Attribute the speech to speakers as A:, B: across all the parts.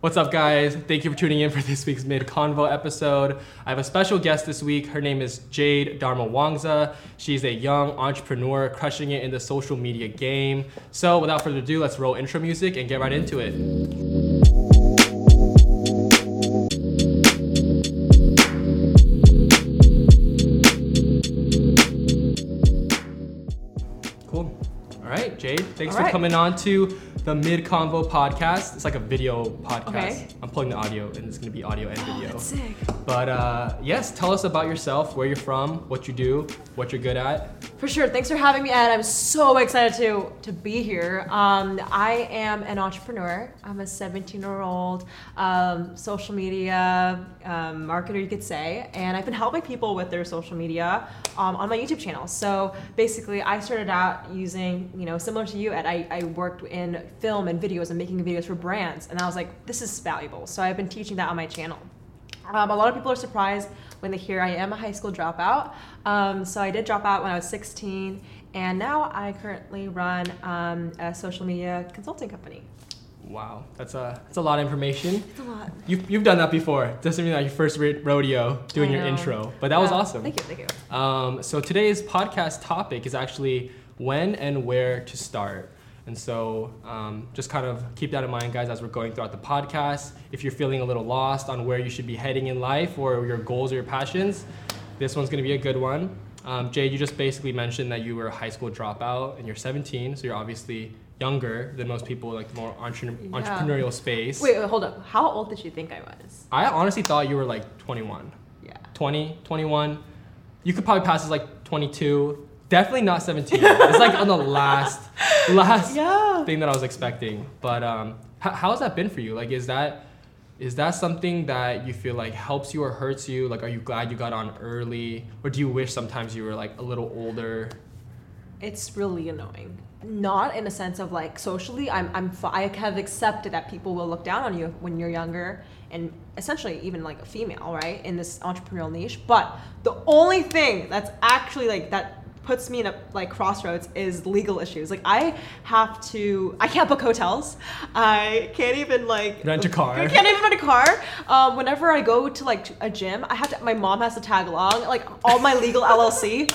A: What's up, guys? Thank you for tuning in for this week's Mid Convo episode. I have a special guest this week. Her name is Jade Darmawangsa. She's a young entrepreneur crushing it in the social media game. So, without further ado, let's roll intro music and get right into it. Jade, thanks
B: right.
A: coming on to the Mid Convo podcast. It's like a video podcast.
B: Okay.
A: I'm pulling the audio, and it's gonna be audio and video.
B: That's sick.
A: But uh, yes, tell us about yourself, where you're from, what you do, what you're good at.
B: For sure. Thanks for having me, Ed. I'm so excited to to be here. Um, I am an entrepreneur. I'm a 17 year old um, social media um, marketer, you could say, and I've been helping people with their social media um, on my YouTube channel. So basically, I started out using, you know, similar to you, Ed. I, I worked in film and videos and making videos for brands, and I was like, this is valuable. So I've been teaching that on my channel. Um, a lot of people are surprised when they hear I am a high school dropout. Um, so I did drop out when I was 16, and now I currently run um, a social media consulting company.
A: Wow, that's a that's a lot of information.
B: It's a lot.
A: You've, you've done that before. Doesn't mean like your first rodeo doing your intro, but that was awesome.
B: Thank you, thank you.
A: Um, so today's podcast topic is actually when and where to start. And so um, just kind of keep that in mind, guys, as we're going throughout the podcast. If you're feeling a little lost on where you should be heading in life or your goals or your passions, this one's going to be a good one. Um, Jay, you just basically mentioned that you were a high school dropout and you're 17, so you're obviously younger than most people like the more entre-
B: Yeah.
A: entrepreneurial space.
B: Wait, wait, hold up. How old did you think I was?
A: I honestly thought you were like 21.
B: Yeah.
A: 20, 21. You could probably pass as like 22. Definitely not 17. it's like on the last, last
B: Yeah.
A: thing that I was expecting. But um, h- how has that been for you? Like, is that is that something that you feel like helps you or hurts you? Like, are you glad you got on early, or do you wish sometimes you were like a little older?
B: It's really annoying. Not in a sense of like socially, I'm, I'm, I have accepted that people will look down on you when you're younger and essentially even like a female, right, in this entrepreneurial niche. But the only thing that's actually like that puts me in a like crossroads is legal issues. Like I have to, I can't book hotels. I can't even like
A: Rent a car.
B: I can't even rent a car. Um, whenever I go to like a gym, I have to. My mom has to tag along. Like all my legal LLC,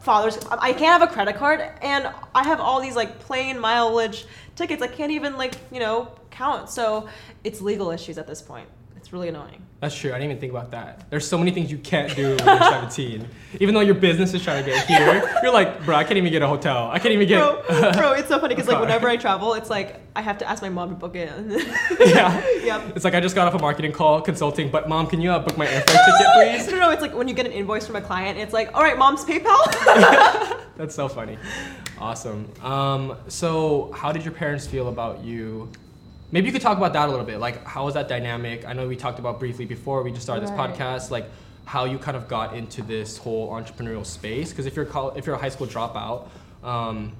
B: fathers. I can't have a credit card, and I have all these like plane mileage tickets. I can't even like you know count. So it's legal issues at this point. It's really annoying.
A: That's true. I didn't even think about that. There's so many things you can't do when you're 17. Even though your business is trying to get here, you're like, bro, I can't even get a hotel. I can't even get.
B: Bro, bro, it's so funny because like whenever I travel, it's like I have to ask my mom to book it.
A: yeah.
B: yep.
A: It's like I just got off a marketing call consulting, but mom, can you uh, book my airfare ticket, please?
B: No, no, it's like when you get an invoice from a client, it's like, all right, mom's PayPal.
A: That's so funny. Awesome. Um, so, how did your parents feel about you? Maybe you could talk about that a little bit. Like, how was that dynamic? I know we talked about briefly before we just started this podcast. Like, how you kind of got into this whole entrepreneurial space? Because if you're col- if you're a high school dropout, um,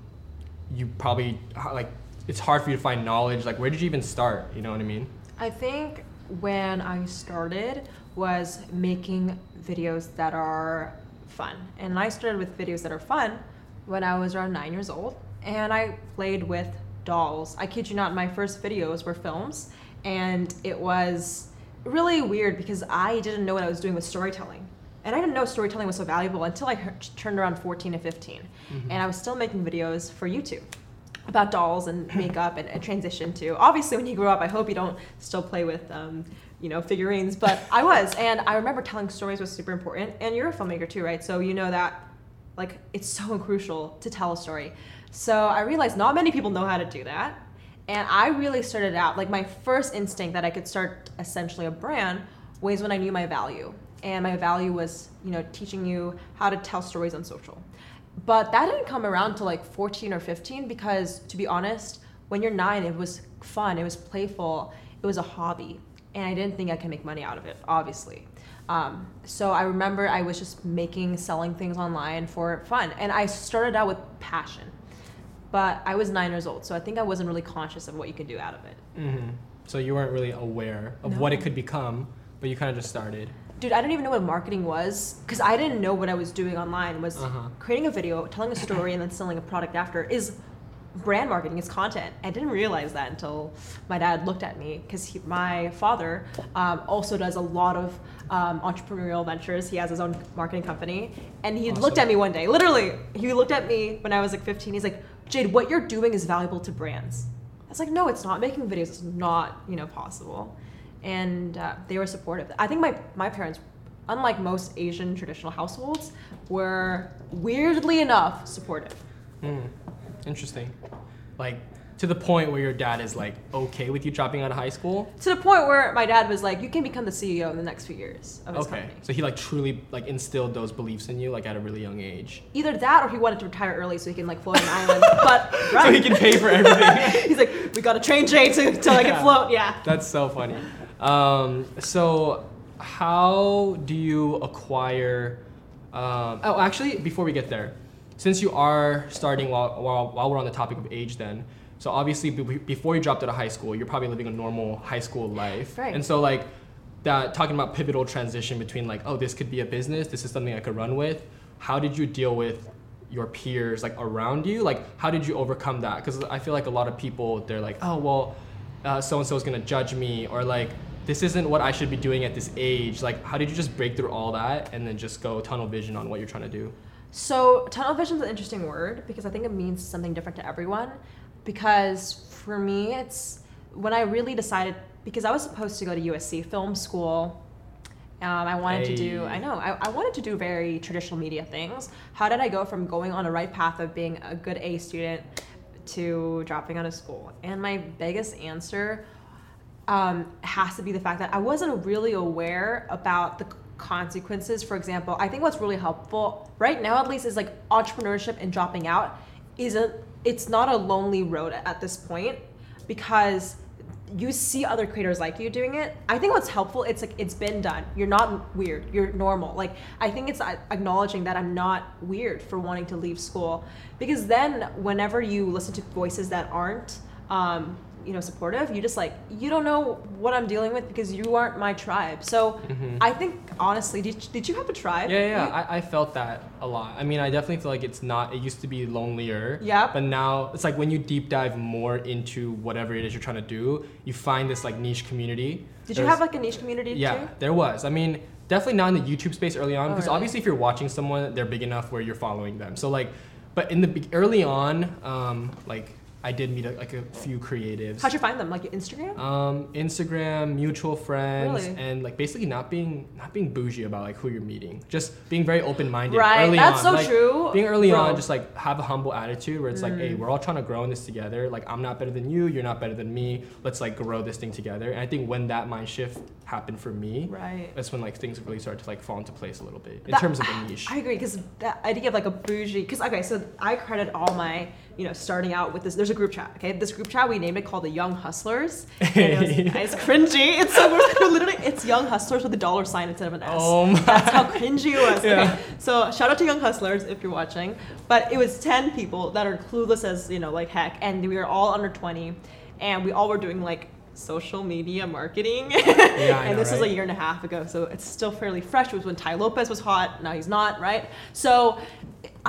A: you probably like it's hard for you to find knowledge. Like, where did you even start? You know what I mean?
B: I think when I started was making videos that are fun. And I started with videos that are fun when I was around nine years old. And I played with dolls. I kid you not, my first videos were films. And it was really weird because I didn't know what I was doing with storytelling. And I didn't know storytelling was so valuable until I heard, turned around 14 and 15. And I was still making videos for YouTube about dolls and makeup and, and transition to obviously when you grow up i hope you don't still play with um, you know figurines but i was and i remember telling stories was super important and you're a filmmaker too right so you know that like it's so crucial to tell a story so i realized not many people know how to do that. And i really started out like my first instinct that i could start essentially a brand was when i knew my value. And my value was you know teaching you how to tell stories on social. But that didn't come around to like 14 or 15 because to be honest when you're nine it was fun it was playful it was a hobby. And i didn't think i could make money out of it obviously. Um, so i remember i was just making selling things online for fun. And i started out with passion but i was nine years old so i think i wasn't really conscious of what you could do out of it
A: hmm So you weren't really aware of what it could become, but you kind of just started.
B: dude i didn't even know what marketing was because i didn't know what i was doing online was
A: Uh-huh.
B: creating a video telling a story and then selling a product after is brand marketing is content. I didn't realize that until my dad looked at me because my father um, also does a lot of um, entrepreneurial ventures. He has his own marketing company, and he
A: Awesome.
B: looked at me one day. Literally, he looked at me when I was like 15. He's like, "Jade, what you're doing is valuable to brands." I was like, "No, it's not. Making videos is not, you know, possible." And uh, they were supportive. I think my my parents, unlike most Asian traditional households, were weirdly enough supportive.
A: Hmm. Interesting. Like to the point where your dad is like okay with you dropping out of high school.
B: To the point where my dad was like, "You can become the CEO in the next few years of his
A: Okay.
B: company."
A: So he like truly like instilled those beliefs in you like at a really young age.
B: Either that, or he wanted to retire early so he can like float an island. But right.
A: So he can pay for everything.
B: He's like, "We got to train Jay to till I
A: Yeah.
B: can float." Yeah.
A: That's so funny. Um, so, how do you acquire? Um, oh, actually, before we get there, since you are starting while, while, while we're on the topic of age, then, so obviously be- before you dropped out of high school, you're probably living a normal high school life.
B: Right.
A: And so, like, that talking about pivotal transition between like, oh, this could be a business, this is something I could run with. How did you deal with your peers like around you? Like, how did you overcome that? Because I feel like a lot of people they're like, oh, well, so and so is gonna judge me, or like, this isn't what I should be doing at this age. Like, how did you just break through all that and then just go tunnel vision on what you're trying to do?
B: So tunnel vision is an interesting word because I think it means something different to everyone. Because for me, it's when I really decided because I was supposed to go to USC film school. Um, I wanted to do. I know. I, I wanted to do very traditional media things. How did I go from going on a right path of being a good A student to dropping out of school? And my biggest answer um, has to be the fact that I wasn't really aware about the consequences. For example, I think what's really helpful right now, at least, is like entrepreneurship and dropping out. Isn't it's not a lonely road at this point because you see other creators like you doing it. I think what's helpful, it's like it's been done. You're not weird. You're normal. Like I think it's acknowledging that I'm not weird for wanting to leave school, because then whenever you listen to voices that aren't, um, you know, supportive, you just like you don't know what I'm dealing with because you aren't my tribe. So I think honestly, did, did you have a tribe?
A: Mm-hmm. Yeah, yeah,
B: You-
A: I, I felt that a lot. I mean, I definitely feel like it's not, it used to be lonelier.
B: yeah
A: But now it's like when you deep dive more into whatever it is you're trying to do, you find this like niche community.
B: did you have like a niche community
A: Yeah,
B: too?
A: there was. I mean, definitely not in the YouTube space early on
B: Oh,
A: because
B: really?
A: obviously if you're watching someone, they're big enough where you're following them. So like, but in the early on, um, like I did meet a, like a few creatives.
B: How'd you find them? Like Instagram?
A: Um, Instagram, mutual friends,
B: Really?
A: and like basically not being not being bougie about like who you're meeting. Just being very open minded.
B: Right,
A: Early
B: that's
A: on.
B: so
A: Like,
B: true,
A: Being early
B: bro.
A: on, just like have a humble attitude where it's like,
B: Mm.
A: hey, we're all trying to grow in this together. Like I'm not better than you, you're not better than me. Let's like grow this thing together. And I think when that mind shift happened for me,
B: Right.
A: that's when like things really started to like fall into place a little bit in
B: That-
A: terms of the niche.
B: I agree because that idea of like a bougie. Because okay, so I credit all my you know starting out with this. There's a group chat. Okay, this group chat we named it called the Young Hustlers. And it was, it's cringy. It's so we're literally it's Young Hustlers with a dollar sign instead of an S.
A: Oh my-
B: That's how cringy it was.
A: Yeah.
B: Okay, so shout out to Young Hustlers if you're watching. But it was ten people that are clueless as you know like heck, and we were all under twenty, and we all were doing like social media marketing.
A: I
B: and
A: know,
B: this was a year and a half ago, so it's still fairly fresh. It was when Tai Lopez was hot. Now he's not, right? So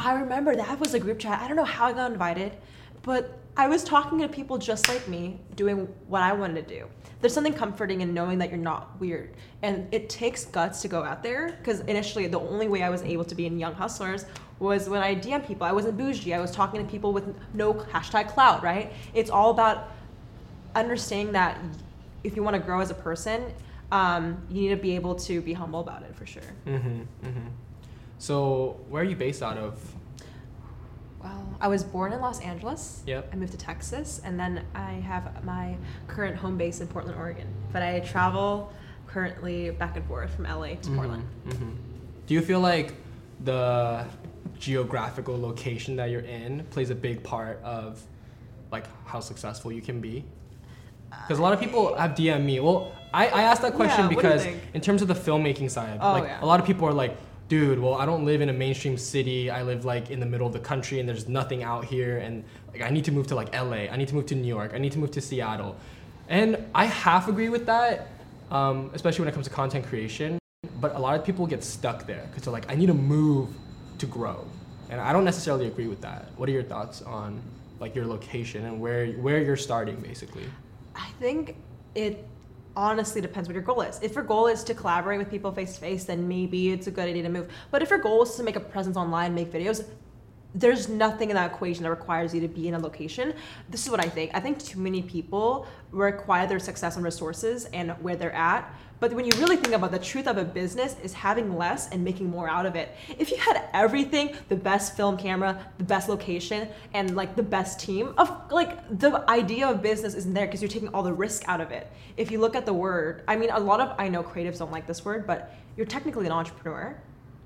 B: I remember that was a group chat. I don't know how I got invited, but I was talking to people just like me, doing what I wanted to do. There's something comforting in knowing that you're not weird, and it takes guts to go out there. Because initially, the only way I was able to be in Young Hustlers was when I DM people. I wasn't bougie. I was talking to people with no hashtag clout, right? It's all about understanding that if you want to grow as a person, um, you need to be able to be humble about it for sure.
A: Mm-hmm, mm-hmm. So where are you based out of?
B: Well, I was born in Los Angeles.
A: Yep.
B: I moved to Texas, and then I have my current home base in Portland, Oregon. But I travel currently back and forth from LA to Portland.
A: hmm Do you feel like the geographical location that you're in plays a big part of like how successful you can be? Because a lot of people have DM me. Well, I, I asked that question
B: Yeah, what do you
A: because in terms of the filmmaking side,
B: Oh,
A: like
B: yeah.
A: a lot of people are like, dude, well, I don't live in a mainstream city. I live like in the middle of the country and there's nothing out here. And like, I need to move to like LA. I need to move to New York. I need to move to Seattle. And I half agree with that, um, especially when it comes to content creation. But a lot of people get stuck there because they're like, I need to move to grow. And I don't necessarily agree with that. What are your thoughts on like your location and where where you're starting basically?
B: I think it honestly depends what your goal is. If your goal is to collaborate with people face to face, then maybe it's a good idea to move. But if your goal is to make a presence online, make videos, there's nothing in that equation that requires you to be in a location. This is what I think. I think too many people require their success and resources and where they're at. But when you really think about the truth of a business is having less and making more out of it. If you had everything, the best film camera, the best location, and like the best team, of like the idea of business isn't there because you're taking all the risk out of it. If you look at the word, I mean a lot of I know creatives don't like this word, but you're technically an entrepreneur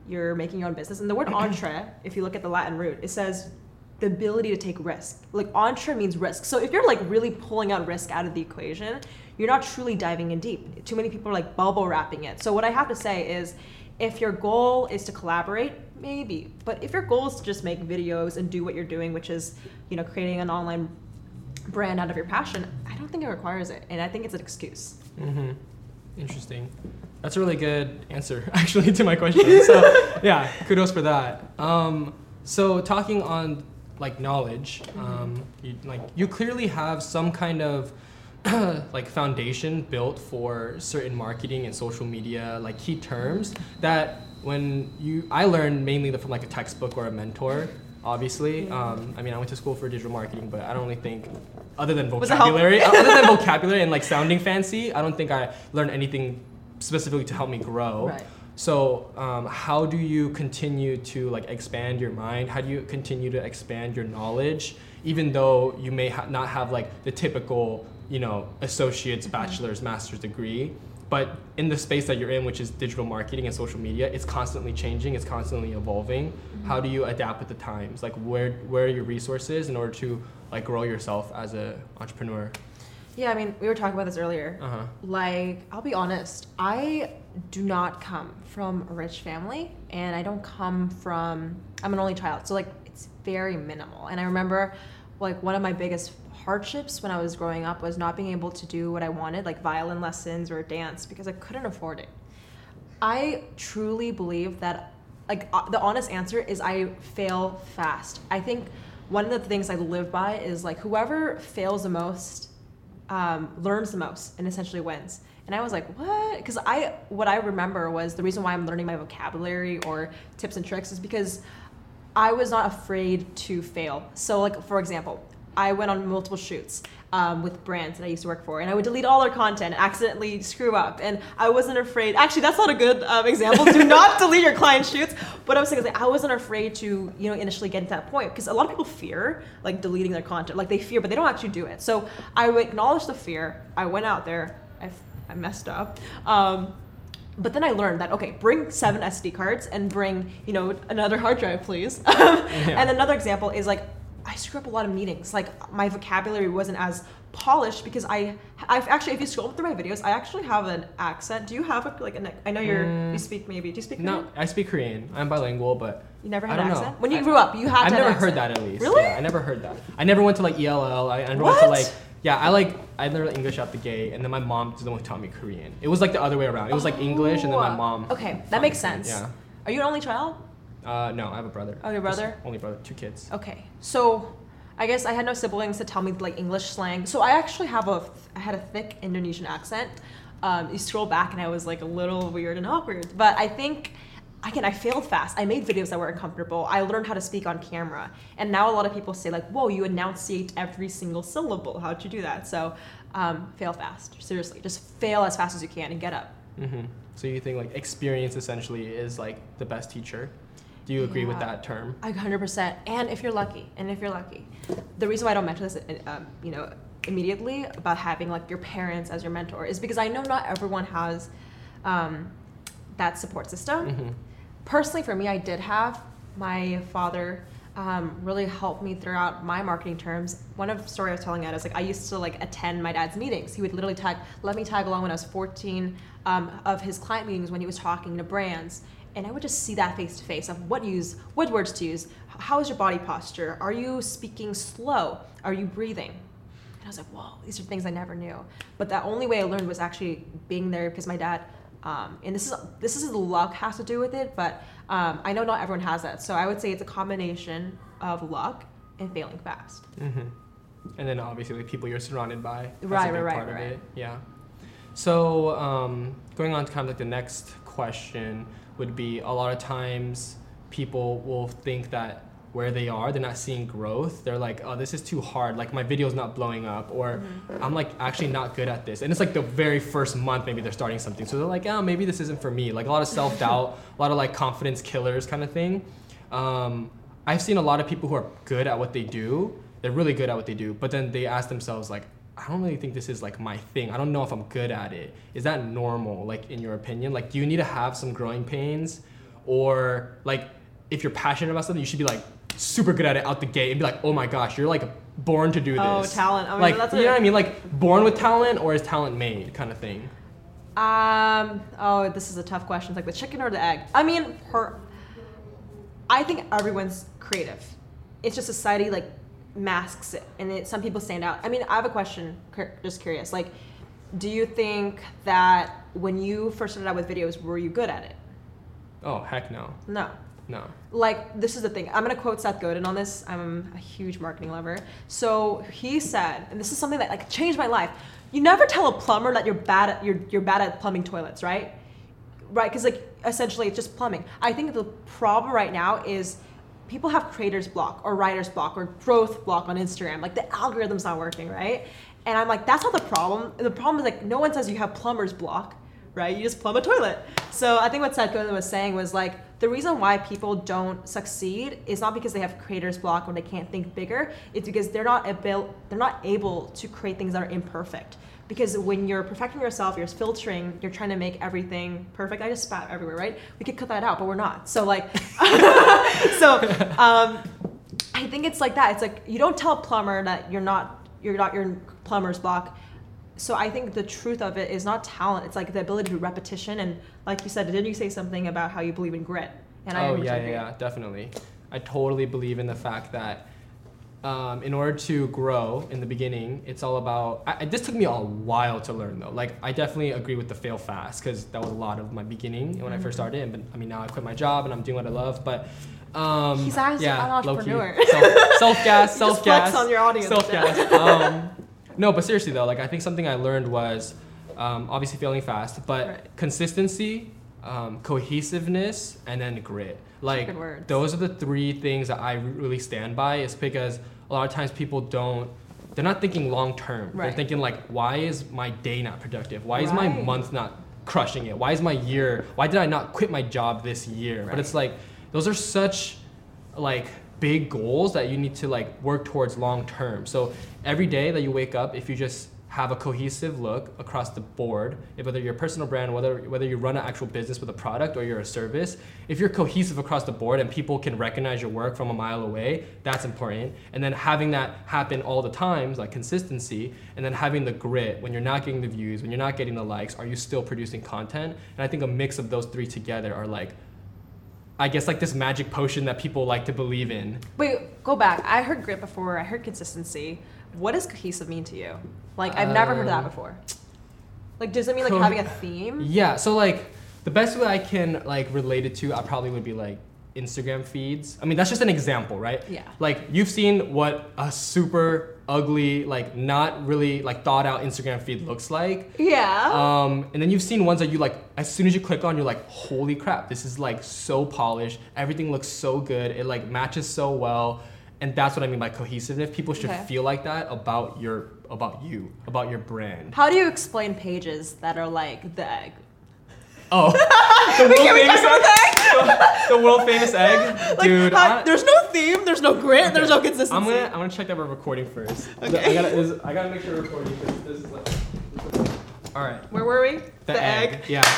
B: you're making your own business. And the word entre, if you look at the Latin root, it says the ability to take risk. Like entre means risk. So if you're like really pulling out risk out of the equation, you're not truly diving in deep. Too many people are like bubble wrapping it. So what I have to say is if your goal is to collaborate, maybe. But if your goal is to just make videos and do what you're doing, which is, you know, creating an online brand out of your passion, I don't think it requires it. And I think it's an excuse.
A: Mm-hmm. Interesting. That's a really good answer, actually, to my question. So, yeah, kudos for that. Um, so, talking on like knowledge, um, you, like you clearly have some kind of like foundation built for certain marketing and social media like key terms that when you I learned mainly from like a textbook or a mentor obviously. Um, I mean, I went to school for digital marketing, but I don't really think, other than vocabulary, other than vocabulary and like sounding fancy, I don't think I learned anything specifically to help me grow.
B: Right.
A: So, um, how do you continue to like expand your mind? How do you continue to expand your knowledge, even though you may ha- not have like the typical, you know, associate's,
B: Mm-hmm.
A: bachelor's, master's degree? But in the space that you're in, which is digital marketing and social media, it's constantly changing. It's constantly evolving.
B: Mm-hmm.
A: How do you adapt with the times? Like, where where are your resources in order to like grow yourself as an entrepreneur?
B: Yeah, I mean, we were talking about this earlier.
A: Uh huh.
B: Like, I'll be honest, I do not come from a rich family, and I don't come from, I'm an only child. So, like, it's very minimal. And I remember, like, one of my biggest hardships when I was growing up was not being able to do what I wanted, like violin lessons or dance, because I couldn't afford it. I truly believe that, like, uh, the honest answer is I fail fast. I think one of the things I live by is like whoever fails the most um, learns the most and essentially wins. And I was like, what? Because I, what I remember was the reason why I'm learning my vocabulary or tips and tricks is because I was not afraid to fail. So, like for example, I went on multiple shoots um, with brands that I used to work for, and I would delete all their content, accidentally screw up, and I wasn't afraid. Actually, that's not a good um, example. Do not delete your client shoots. But I was saying I wasn't afraid to, you know, initially get to that point because a lot of people fear like deleting their content, like they fear, but they don't actually do it. So I acknowledged the fear. I went out there. I, I messed up. Um, but then I learned that okay, bring seven SD cards and bring you know another hard drive, please. And another example is like I screw up a lot of meetings. Like my vocabulary wasn't as polished because I I've actually if you scroll through my videos, I actually have an accent. Do you have a, like an I know you're you mm. speak maybe do you speak
A: No,
B: Korean?
A: I speak Korean. I'm bilingual, but
B: You never had an
A: know.
B: accent when you
A: I-
B: grew up. You had.
A: I've never heard that at least.
B: Really?
A: Yeah, I never heard that. I never went to like ELL. I, I never went to
B: What?
A: like yeah. I like I learned English out the gate, and then my mom is the one who taught me Korean. It was like the other way around. It was like English, and then my
B: Oh,
A: mom.
B: Okay, that makes sense.
A: Yeah.
B: Are you an only child?
A: Uh, no, I have a brother.
B: Oh, your
A: Just
B: brother?
A: only brother. Two kids.
B: Okay, so I guess I had no siblings to tell me like English slang. So I actually have a I had a thick Indonesian accent. Um, you scroll back and I was like a little weird and awkward, but I think. Again, I failed fast. I made videos that were uncomfortable. I learned how to speak on camera. And now a lot of people say, like, whoa, you enunciate every single syllable. How'd you do that? So, um, fail fast. Seriously. Just fail as fast as you can and get up.
A: hmm So you think like experience essentially is like the best teacher? Do you agree with that term?
B: I 100%. And if you're lucky, and if you're lucky, the reason why I don't mention this, um, you know, immediately about having like your parents as your mentor is because I know not everyone has um, that support system.
A: hmm
B: Personally, for me, I did have my father um, really helped me throughout my marketing terms. One of the story I was telling at is like I used to like attend my dad's meetings. He would literally tag, let me tag along when I was 14 um, of his client meetings when he was talking to brands. And I would just see that face to face of what use, what words to use. How is your body posture? Are you speaking slow? Are you breathing? And I was like, whoa, these are things I never knew. But the only way I learned was actually being there because my dad, um, and this is this is luck has to do with it, but um, I know not everyone has that. So I would say it's a combination of luck and failing fast.
A: Mm-hmm. And then obviously the people you're surrounded by.
B: Right, right, right,
A: part of
B: right.
A: it. Yeah. So um, going on to kind of like the next question would be a lot of times people will think that where they are they're not seeing growth. They're like oh this is too hard. Like my video's not blowing up or
B: Mm-hmm.
A: i'm like actually not good at this. And it's like the very first month maybe they're starting something. So they're like oh maybe this isn't for me. Like a lot of self-doubt a lot of like confidence killers kind of thing. Um, i've seen a lot of people who are good at what they do. They're really good at what they do but then they ask themselves like i don't really think this is like my thing i don't know if i'm good at it is that normal like in your opinion like do you need to have some growing pains or like if you're passionate about something you should be like super good at it out the gate and be like oh my gosh you're like born to do this
B: Oh, talent. I mean,
A: like
B: that's
A: you know what i mean like born with talent or is talent made kind of thing
B: Um. Oh, this is a tough question. It's like the chicken or the egg. I mean, per. I think everyone's creative. It's just society like masks it, and it, some people stand out. I mean, I have a question. Just curious. Like, do you think that when you first started out with videos, were you good at it?
A: oh heck no
B: No.
A: no
B: like this is the thing i'm gonna quote seth godin on this i'm a huge marketing lover so he said and this is something that like changed my life you never tell a plumber that you're bad at you're, you're bad at plumbing toilets right right because like essentially it's just plumbing i think the problem right now is people have creators block or writer's block or growth block on instagram like the algorithm's not working right and i'm like that's not the problem the problem is like no one says you have plumber's block right? You just plumb a toilet. So I think what Godin was saying was like the reason why people don't succeed is not because they have creator's block or they can't think bigger. It's because they're not able they're not able to create things that are imperfect. Because when you're perfecting yourself, you're filtering, you're trying to make everything perfect. I just spat everywhere, right? We could cut that out, but we're not. So like, so um, I think it's like that. It's like you don't tell a plumber that you're not you're not your plumber's block so I think the truth of it is not talent. It's like the ability to do repetition. And like you said, didn't you say something about how you believe in grit? And I
A: oh
B: very
A: yeah, yeah, yeah, definitely. I totally believe in the fact that um, in order to grow in the beginning, it's all about. I, I- this took me a while to learn though. Like I definitely agree with the fail fast because that was a lot of my beginning when I
B: Mm-hmm.
A: first started. And but, I mean now I quit my job and I'm doing what I love. But um,
B: He's actually
A: yeah,
B: an entrepreneur.
A: Self, self gas,
B: You
A: self
B: just flex
A: gas,
B: on your audience.
A: self gas. Um, no, but seriously though, like I think something I learned was um, obviously failing fast, but
B: Right.
A: consistency, um, cohesiveness, and then grit. Like those are the three things that I really stand by. Is because a lot of times people don't. They're not thinking long term. They're thinking like, why is my day not productive? Why is my month not crushing it? Why is my year? Why did I not quit my job this year? But it's like those are such like big goals that you need to like work towards long term. So every day that you wake up, if you just have a cohesive look across the board, if whether you're a personal brand, whether whether you run an actual business with a product or you're a service, if you're cohesive across the board and people can recognize your work from a mile away, that's important. And then having that happen all the times, like consistency, and then having the grit when you're not getting the views, when you're not getting the likes, are you still producing content? And I think a mix of those three together are like I guess like this magic potion that people like to believe in.
B: Wait, go back. I heard grit before. I heard consistency. What does cohesive mean to you? Like I've never heard that
A: Um,
B: before. Like does it mean like having a theme?
A: Yeah, so like the best way I can like relate it to, I probably would be like Instagram feeds. I mean, that's just an example, right?
B: Yeah.
A: Like you've seen what a super ugly, like not really like thought out Instagram feed looks like.
B: Yeah.
A: Um, and then you've seen ones that you like, as soon as you click on, you're like, holy crap, this is like so polished. Everything looks so good. It like matches so well. And that's what I mean by cohesiveness. People should
B: Okay.
A: feel like that about your, about you, about your brand.
B: How do you explain pages that are like the egg?
A: Oh, the world
B: Can we
A: famous
B: talk about
A: egg. the world famous egg,
B: Like,
A: dude.
B: how-
A: I,
B: there's no theme. There's no grit. There's no consistency.
A: I'm gonna, I'm gonna check that we're recording first.
B: Okay.
A: I gotta, this- I gotta make sure we're recording because this is like. All right.
B: Where were we?
A: The, egg. Yeah.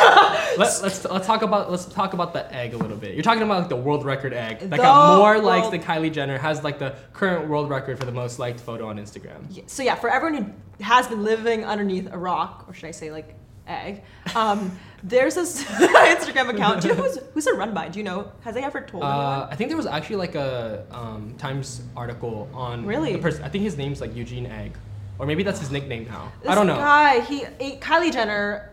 A: Let, let's let's talk about let's talk about the egg a little bit. You're talking about like the world record egg that
B: The
A: got more likes than Kylie Jenner has like the current world record for the most liked photo on Instagram.
B: So yeah, for everyone who has been living underneath a rock, or should I say like egg, um, there's this Instagram account. Do you know who's who's it run by? Do you know? Has they ever told
A: Uh,
B: anyone?
A: I think there was actually like a um, Times article on
B: Really?
A: the person. I think his name's like Eugene Egg, or maybe that's his nickname now.
B: This
A: I don't know.
B: Guy, he, Kylie Jenner,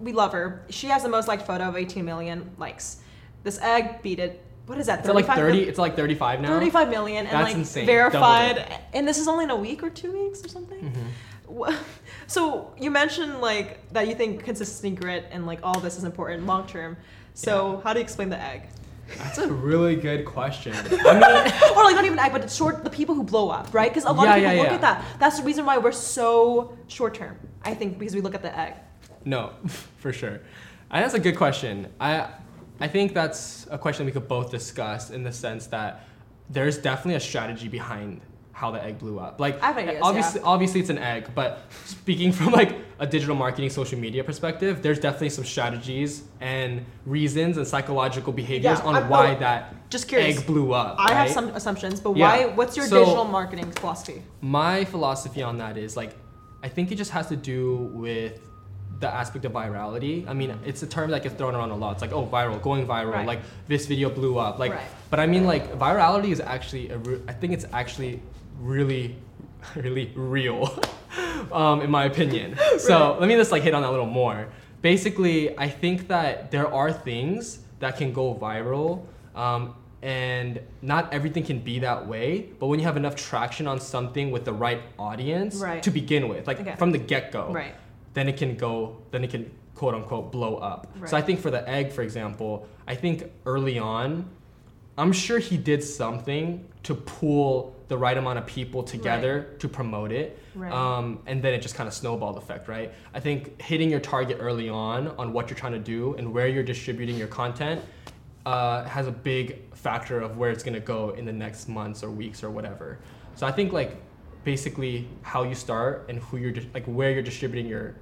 B: we love her. She has the most liked photo of 18 million likes. This egg beat it what is that?
A: It's like
B: 35
A: thirty. It's like thirty-five now.
B: 35 million and
A: That's
B: like
A: insane.
B: Verified and this is only in a week or two weeks or something
A: Mm-hmm.
B: So you mentioned like that you think consistency grit and like all this is important long term so how do you explain the egg
A: That's a really good question. I mean,
B: or like not even egg but it's short the people who blow up right because a lot
A: Yeah,
B: of people
A: yeah,
B: look
A: yeah.
B: at that that's the reason why we're so short term i think because we look at the egg
A: no, for sure. I think that's a good question. I I think that's a question we could both discuss in the sense that there's definitely a strategy behind how the egg blew up. Like
B: have ideas,
A: obviously obviously it's an egg, but speaking from like a digital marketing social media perspective, there's definitely some strategies and reasons and psychological behaviors
B: Yeah,
A: on
B: I'm-
A: why
B: oh,
A: that
B: just curious.
A: egg blew up.
B: i have some assumptions but
A: Yeah.
B: why what's your
A: So-
B: digital marketing philosophy
A: my philosophy on that is like i think it just has to do with the aspect of virality i mean it's a term that gets thrown around a lot it's like oh viral going viral
B: Right.
A: like this video blew up like
B: Right.
A: but i mean like virality is actually a re- i think it's actually really really real um, in my opinion. So let me just like hit on that a little more. Basically i think that there are things that can go viral um, and not everything can be that way but when you have enough traction on something with the right audience
B: Right.
A: to begin with like
B: Okay.
A: from the get-go
B: right.
A: then it can go then it can quote unquote blow up. So i think for the egg for example i think early on i'm sure he did something to pull the right amount of people together to promote it
B: Right.
A: um, and then it just kind of snowballed effect right i think hitting your target early on on what you're trying to do and where you're distributing your content uh, has a big factor of where it's going to go in the next months or weeks or whatever so i think like basically how you start and who you're dis- like where you're distributing your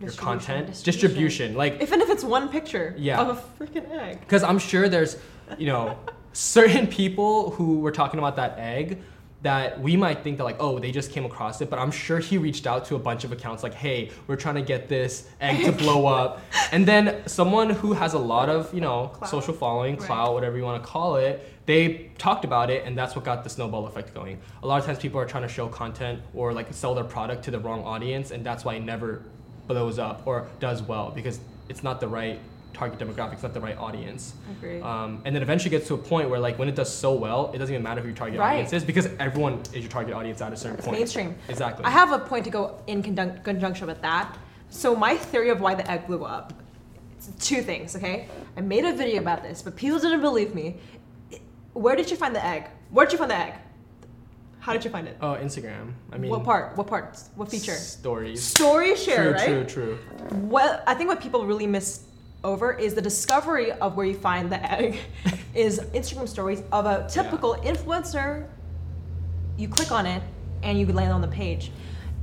A: your content
B: distribution.
A: distribution like
B: even if it's one picture
A: Yeah.
B: of a freaking egg
A: because I'm sure there's, you know, certain people who were talking about that egg that we might think that like, oh, they just came across it, but I'm sure he reached out to a bunch of accounts like, hey, we're trying to get this egg to blow up, and then someone who has a lot of, you know,
B: Clout.
A: social following,
B: Right.
A: clout, whatever you want to call it, they talked about it, and that's what got the snowball effect going. A lot of times people are trying to show content or like sell their product to the wrong audience, and that's why it never blows up or does well because it's not the right target demographic, it's not the right audience.
B: Agree.
A: Um, and then eventually gets to a point where like when it does so well, it doesn't even matter who your target
B: Right.
A: audience is because everyone is your target audience at a certain
B: It's
A: point.
B: mainstream.
A: Exactly.
B: I have a point to go in conjun- conjunction with that. So my theory of why the egg blew up, it's two things. Okay, I made a video about this, but people didn't believe me. Where did you find the egg? Where did you find the egg? How did you find it?
A: oh, Instagram. I mean,
B: what part? What part? What feature?
A: Stories.
B: Story share,
A: true,
B: right?
A: true, true.
B: What I think what people really miss over is the discovery of where you find the egg is Instagram stories of a typical influencer. You click on it and you land on the page.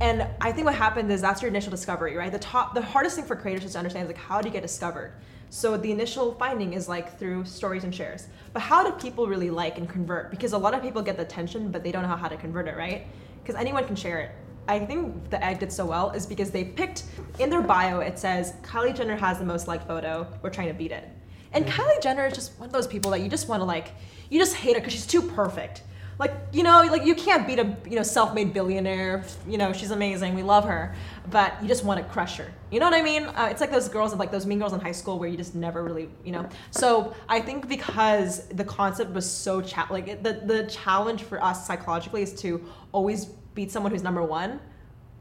B: And I think what happened is that's your initial discovery, right? The top the hardest thing for creators is to understand is like how do you get discovered? So the initial finding is like through stories and shares. But how do people really like and convert? Because a lot of people get the attention, but they don't know how to convert it, right? Because anyone can share it. I think the egg did so well is because they picked in their bio it says Kylie Jenner has the most liked photo. We're trying to beat it. And Kylie Jenner is just one of those people that you just want to like, you just hate her because she's too perfect. Like you know, like you can't beat a you know self-made billionaire. You know she's amazing. We love her, but you just want to crush her. You know what I mean? Uh, it's like those girls, like those mean girls in high school, where you just never really, you know. So I think because the concept was so cha- like it- the the challenge for us psychologically is to always beat someone who's number one.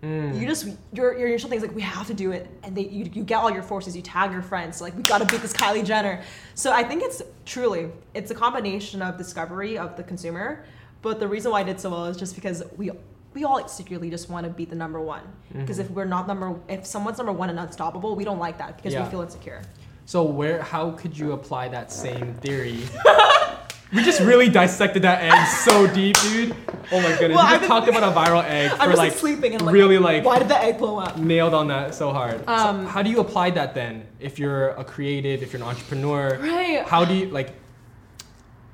A: Mm.
B: You just your your initial thing is like we have to do it, and they you, you get all your forces, you tag your friends, like we got to beat this Kylie Jenner. So I think it's truly it's a combination of discovery of the consumer, but the reason why I did so well is just because we we all secretly just want to beat the number one. Because if we're not number, if someone's number one and unstoppable, we don't like that because
A: Yeah.
B: we feel insecure.
A: So where how could you apply that same theory? we just really dissected that egg so deep, dude. Oh my goodness.
B: Well,
A: we just talked about a viral egg
B: I'm
A: for like
B: sleeping and like
A: really like
B: why did the egg blow up?
A: nailed on that so hard.
B: Um,
A: so how do you apply that then? If you're a creative, if you're an entrepreneur,
B: Right.
A: how do you like?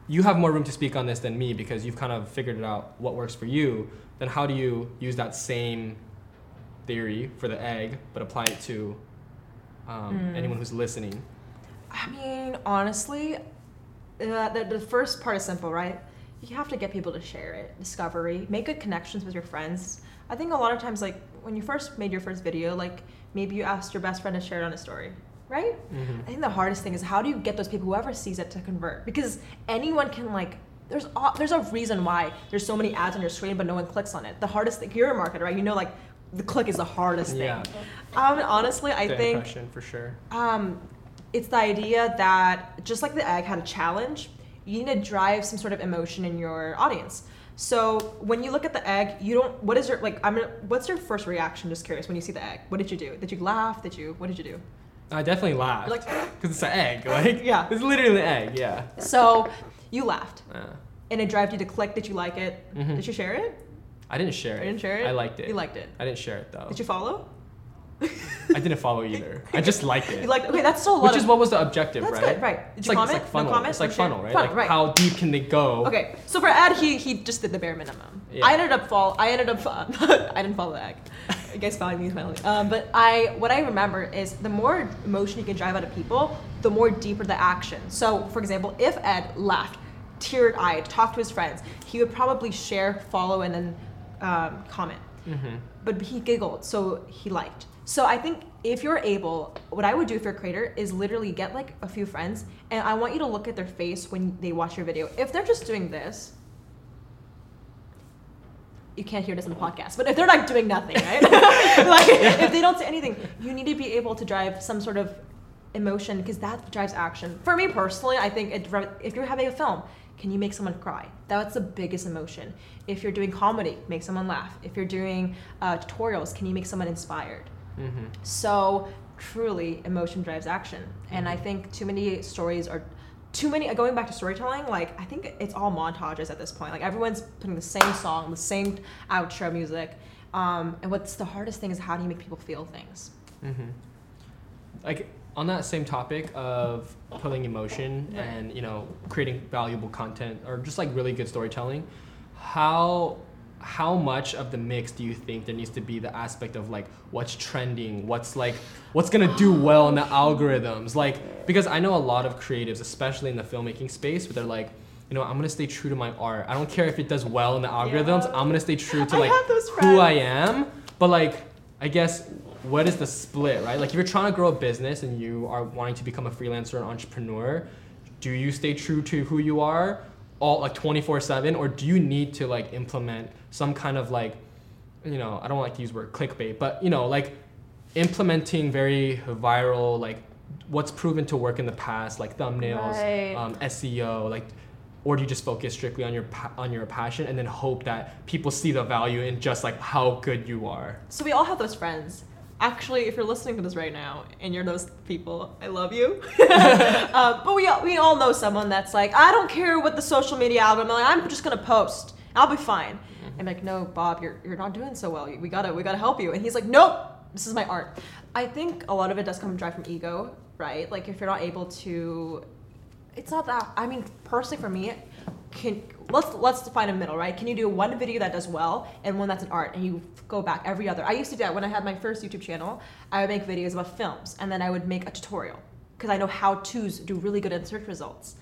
A: You have more room to speak on this than me because you've kind of figured it out what works for you. Then how do you use that same theory for the egg, but apply it to um,
B: Hmm.
A: anyone who's listening?
B: I mean, honestly, uh, the, the first part is simple, right? You have to get people to share it, discovery, make good connections with your friends. I think a lot of times, like when you first made your first video, like maybe you asked your best friend to share it on a story. right?
A: Mhm.
B: I think the hardest thing is how do you get those people, whoever sees it, to convert? Because anyone can like. There's a- there's a reason why there's so many ads on your screen, but no one clicks on it. The hardest thing, you're a marketer, right? You know, like the click is the hardest thing.
A: Yeah.
B: Um, honestly, I
A: The
B: think
A: impression for sure.
B: um, it's the idea that just like the egg had a challenge, you need to drive some sort of emotion in your audience. So when you look at the egg, you don't. What is your like? I'm. gonna- What's your first reaction? Just curious. When you see the egg, what did you do? Did you laugh? Did you? What did you do?
A: I definitely laughed
B: You're
A: because it's an egg. Like
B: Yeah.
A: it's literally an egg. Yeah.
B: so you laughed,
A: Uh,
B: and it drove you to click. Did you like it?
A: Mm-hmm.
B: Did you share it?
A: I didn't share it.
B: I didn't share it.
A: I liked it.
B: You liked it.
A: I didn't share it though.
B: Did you follow?
A: I didn't follow either. I just liked it.
B: You liked. Okay, that's still a lot
A: Which
B: of.
A: is what was the objective,
B: That's
A: right?
B: good, right. Did
A: It's
B: you
A: like,
B: comment?
A: It's like funnel.
B: No comment?
A: It's like
B: No
A: funnel, right?
B: Funnel,
A: like
B: right.
A: how deep can they go?
B: Okay, so for Ed, he he just did the bare minimum.
A: Yeah.
B: I ended up fall. I ended up. I didn't follow the egg. You guys following me finally. Um, but I what I remember is the more emotion you can drive out of people, the more deeper the action. So for example, if Ed laughed, teared eyed, talked to his friends, he would probably share, follow, and then um, comment.
A: Mm-hmm.
B: But he giggled, so he liked. So I think if you're able, what I would do if you're a creator is literally get like a few friends, and I want you to look at their face when they watch your video. If they're just doing this, you can't hear this in the podcast, but if they're like doing nothing, right? like if they don't say anything, you need to be able to drive some sort of emotion because that drives action. For me personally, I think it, if you're having a film, can you make someone cry? That's the biggest emotion. If you're doing comedy, make someone laugh. If you're doing uh, tutorials, can you make someone inspired?
A: Mm-hmm.
B: So truly, emotion drives action, and I think too many stories are too many. Going back to storytelling, like I think it's all montages at this point. Like everyone's putting the same song, the same outro music. Um, and what's the hardest thing is how do you make people feel things?
A: Mm-hmm. Like on that same topic of pulling emotion
B: Right.
A: and you know creating valuable content or just like really good storytelling, how how much of the mix do you think there needs to be the aspect of like what's trending, what's like what's gonna do well in the algorithms? Like because I know a lot of creatives, especially in the filmmaking space, where they're like. You know, I'm gonna stay true to my art. I don't care if it does well in the algorithms.
B: Yeah.
A: I'm gonna stay true to like
B: those
A: who I am. But like, I guess what is the split, right? Like, if you're trying to grow a business and you are wanting to become a freelancer or entrepreneur, do you stay true to who you are all like 24/7, or do you need to like implement some kind of like, you know, I don't like to use the word clickbait, but you know, like implementing very viral like what's proven to work in the past, like thumbnails,
B: Right.
A: um, SEO, like. Or do you just focus strictly on your pa- on your passion and then hope that people see the value in just like how good you are?
B: So we all have those friends. Actually, if you're listening to this right now and you're those people, I love you. um, but we all, we all know someone that's like, I don't care what the social media algorithm. Like, I'm just gonna post. I'll be fine. I'm like, no, Bob, you're you're not doing so well. We gotta we gotta help you. And he's like, nope, this is my art. I think a lot of it does come drive from ego, right? Like if you're not able to it's not that i mean personally for me can let's let's define a middle right? Can you do one video that does well and one that's an art and you go back every other? I used to do that when i had my first youtube channel i would make videos about films and then i would make a tutorial because i know how to's do really good in search results.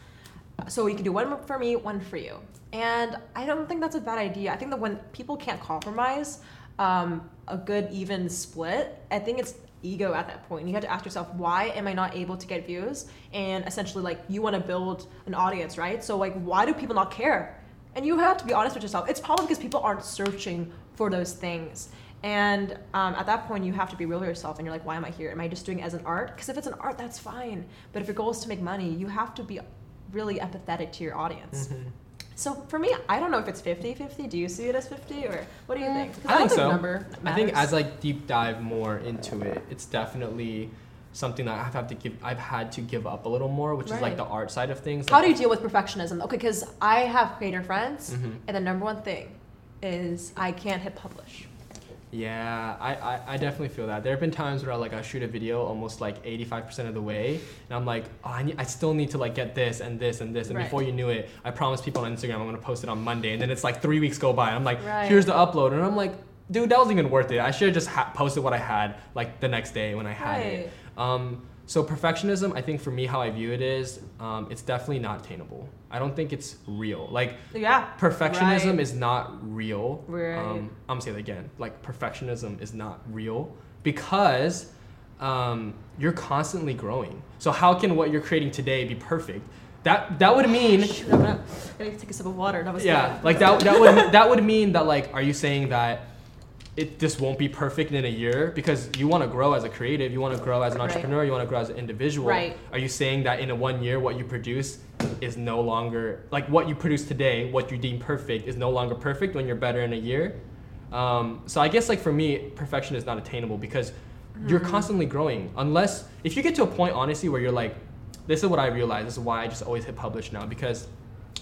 B: So you can do one for me one for you. And i don't think that's a bad idea. I think that when people can't compromise um, a good even split i think it's ego at that point. You have to ask yourself why am i not able to get views? And essentially like you want to build an audience right? So like why do people not care? And you have to be honest with yourself. It's probably because people aren't searching for those things. And um, at that point you have to be real with yourself and you're like why am i here? Am i just doing it as an art? Because if it's an art that's fine. But if your goal is to make money you have to be really empathetic to your audience.
A: Mm-hmm.
B: So for me i don't know if it's 50-50 do you see it as 50 or what do you think 'Cause
A: I think so.
B: number
A: I think as I deep dive more into it, it's definitely something that I've had to give. I've had to give up a little more, which is like the art side of things.
B: How
A: like-
B: do you deal with perfectionism? Okay, because I have creator friends,
A: Mhm.
B: and the number one thing is I can't hit publish.
A: Yeah, I, I, I definitely feel that. There have been times where I like I shoot a video almost like 85% of the way, and I'm like, oh, I, need, I still need to like get this and this and this, and
B: Right.
A: before you knew it, I promised people on Instagram I'm gonna post it on Monday, and then it's like three weeks go by, and I'm like,
B: Right.
A: here's the upload, and I'm like, dude, that wasn't even worth it. I should have just ha- posted what I had like the next day when I had it. Um, so perfectionism, I think for me, how I view it is, um, it's definitely not attainable. I don't think it's real. Like
B: Yeah.
A: perfectionism
B: Right.
A: is not real.
B: Right.
A: Um, I'm gonna say that again. Like perfectionism is not real because um, you're constantly growing. So how can what you're creating today be perfect? That that would mean
B: Shoot, I'm gonna, I need to take a sip of water. That was
A: yeah,
B: good.
A: like that that would that would mean that like are you saying that it this won't be perfect in a year because you want to grow as a creative, you want to grow as an
B: Right.
A: entrepreneur, you want to grow as an individual.
B: Right.
A: Are you saying that in a one year what you produce is no longer like what you produce today, what you deem perfect is no longer perfect when you're better in a year? Um, so I guess like for me, perfection is not attainable because you're
B: Mm-hmm.
A: constantly growing. Unless if you get to a point honestly where you're like, this is what I realize. This is why I just always hit publish now because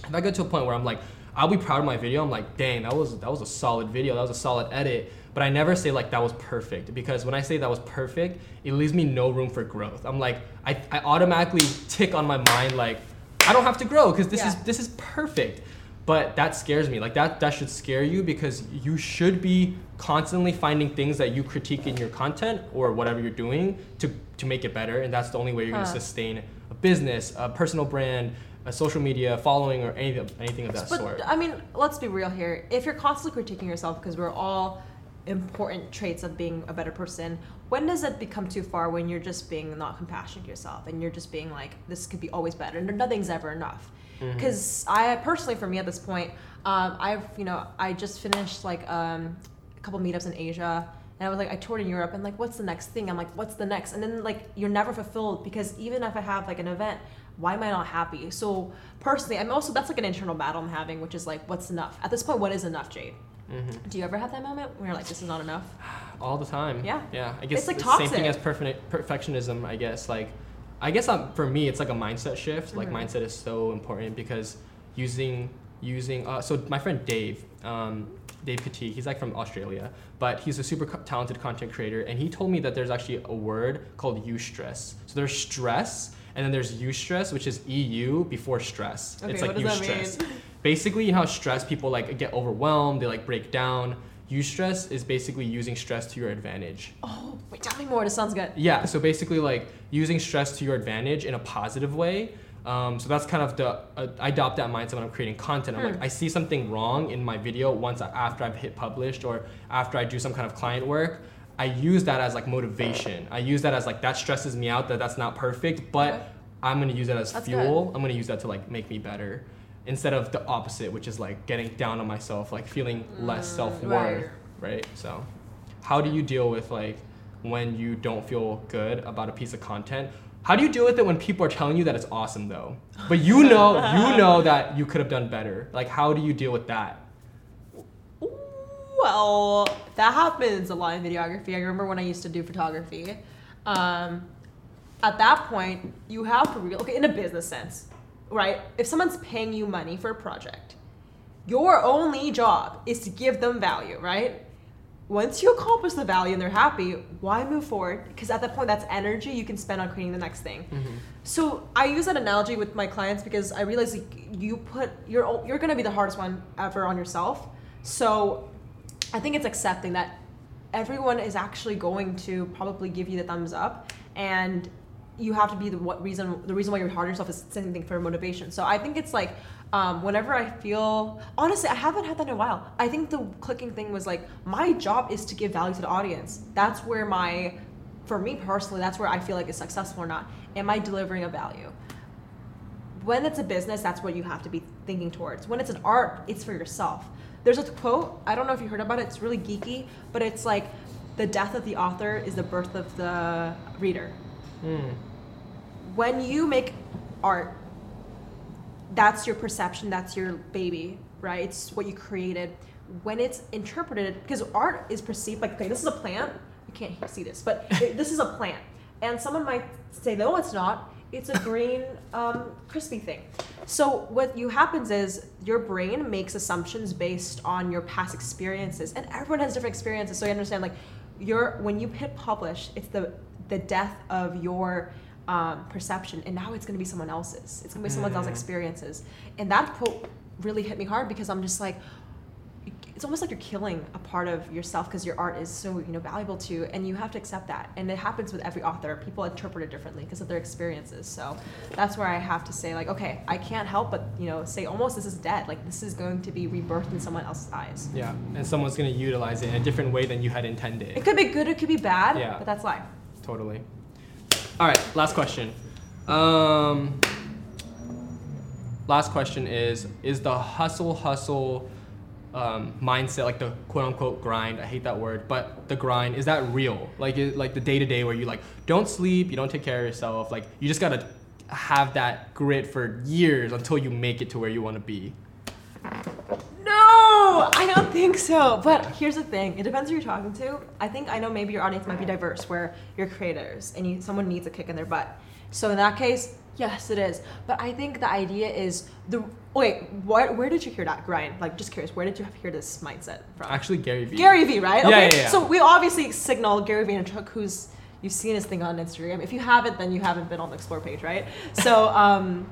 A: if I get to a point where I'm like, I'll be proud of my video. I'm like, dang, that was that was a solid video. That was a solid edit. But I never say like that was perfect because when I say that was perfect, it leaves me no room for growth. I'm like, I, I automatically tick on my mind like, I don't have to grow because this is this is perfect. But that scares me. Like that that should scare you because you should be constantly finding things that you critique in your content or whatever you're doing to to make it better. And that's the only way you're
B: Huh.
A: gonna sustain a business, a personal brand, a social media following, or anything anything of that
B: But
A: sort.
B: I mean, let's be real here. If you're constantly critiquing yourself, because we're all important traits of being a better person, when does it become too far when you're just being not compassionate to yourself and you're just being like, this could be always better and nothing's ever enough?
A: Mm-hmm.
B: Because I personally, for me at this point, um, I've you know I just finished like um, a couple meetups in Asia. And I was like, I toured in Europe, and like, what's the next thing? I'm like, what's the next? And then like, you're never fulfilled because even if I have like an event, why am I not happy? So personally, I'm also that's like an internal battle I'm having, which is like, what's enough? At this point, what is enough, Jade?
A: Mhm.
B: Do you ever have that moment where you're like, this is not enough?
A: all the time.
B: Yeah.
A: Yeah. I guess
B: It's, like,
A: the same thing as
B: toxic.
A: perfect perfectionism. I guess like, I guess um, for me it's like a mindset shift. Like
B: Mhm.
A: mindset is so important because using using uh, so my friend Dave. Um, Dave Katik, he's like from Australia, but he's a super co- talented content creator, and he told me that there's actually a word called eustress. So there's stress, and then there's eustress, which is EU before stress.
B: Okay,
A: it's like
B: what
A: eustress. Basically, you know how stress people like get overwhelmed, they like break down. Eustress is basically using stress to your advantage.
B: Oh, wait, tell me more. This sounds good.
A: Yeah, so basically like using stress to your advantage in a positive way. Um, so that's kind of the uh, I adopt that mindset when I'm creating content. I'm like
B: Hmm.
A: I see something wrong in my video once I, after I've hit published or after I do some kind of client work. I use that as like motivation. I use that as like that stresses me out that that's not perfect, but. I'm gonna use that as
B: That's
A: fuel. I'm gonna use that to like make me better instead of the opposite, which is like getting down on myself, like feeling less
B: Mm,
A: self worth
B: right.
A: right? So, how do you deal with like when you don't feel good about a piece of content? How do you deal with it when people are telling you that it's awesome though, but you know you know that you could have done better? Like, how do you deal with that?
B: Well, that happens a lot in videography. I remember when I used to do photography. Um, at that point, you have to real okay in a business sense, right? If someone's paying you money for a project, your only job is to give them value, right? Once you accomplish the value and they're happy, why move forward? Because at that point, that's energy you can spend on creating the next thing. Mm-hmm. So I use that analogy with my clients because I realize like, you put you're you're gonna be the hardest one ever on yourself. So I think it's accepting that everyone is actually going to probably give you the thumbs up, and you have to be the what reason the reason why you're hard on yourself is same thing for motivation. So I think it's like um, whenever I feel honestly, I haven't had that in a while. I think the clicking thing was like my job is to give value to the audience. That's where my for me personally, that's where I feel like it's successful or not. Am I delivering a value? When it's a business, that's what you have to be thinking towards. When it's an art, it's for yourself. There's a quote, I don't know if you heard about it, it's really geeky, but it's like the death of the author is the birth of the reader.
A: Hmm.
B: When you make art, that's your perception, that's your baby, right? It's what you created. When it's interpreted, because art is perceived like, okay, this is a plant. You can't see this, but this is a plant. And someone might say, no, it's not. It's a green, um, crispy thing. So what you happens is your brain makes assumptions based on your past experiences, and everyone has different experiences. So you understand, like, your when you hit publish, it's the the death of your um, perception, and now it's going to be someone else's. It's going to be someone else's
A: Mm.
B: experiences, and that quote really hit me hard because I'm just like, it's almost like you're killing a part of yourself because your art is so you know valuable to you, and you have to accept that. And it happens with every author. People interpret it differently because of their experiences. So that's where I have to say like, okay, I can't help but you know say almost this is dead. Like this is going to be rebirthed in someone else's eyes.
A: Yeah, and someone's gonna utilize it in a different way than you had intended.
B: It could be good, it could be bad,
A: Yeah.
B: but that's life.
A: Totally. All right, last question. Um, last question is: Is the hustle hustle um, mindset, like the quote unquote grind? I hate that word, but the grind is that real? Like, it, like the day to day where you like don't sleep, you don't take care of yourself. Like, you just gotta have that grit for years until you make it to where you want to be.
B: I don't think so. But here's the thing: it depends who you're talking to. I think I know maybe your audience might be diverse, where you're creators and you, someone needs a kick in their butt. So in that case, yes, it is. But I think the idea is the wait. What? Where did you hear that grind? Like, just curious. Where did you hear this mindset from?
A: Actually, Gary Vee.
B: Gary Vee, right?
A: Yeah,
B: Okay.
A: yeah, yeah.
B: So we obviously signal Gary Vaynerchuk, who's you've seen his thing on Instagram. If you haven't, then you haven't been on the explore page, right? So um,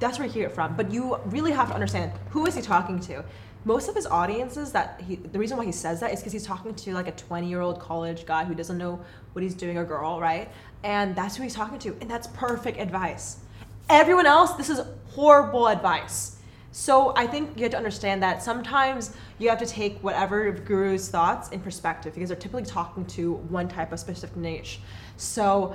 B: that's where you hear it from. But you really have to understand who is he talking to. Most of his audiences that he, the reason why he says that is because he's talking to like a 20 year old college guy who doesn't know what he's doing or girl, right? And that's who he's talking to, and that's perfect advice. Everyone else, this is horrible advice. So I think you have to understand that sometimes you have to take whatever guru's thoughts in perspective because they're typically talking to one type of specific niche. So